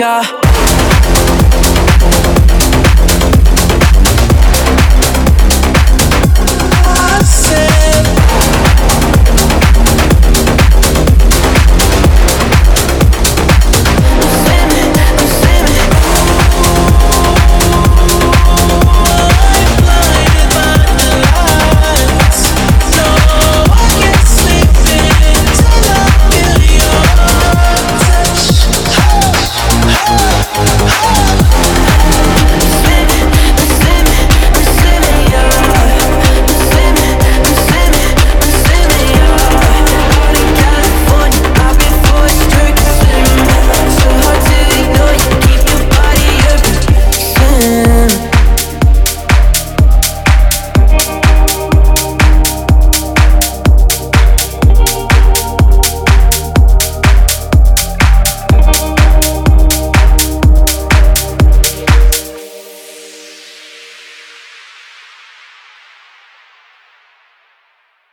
yeah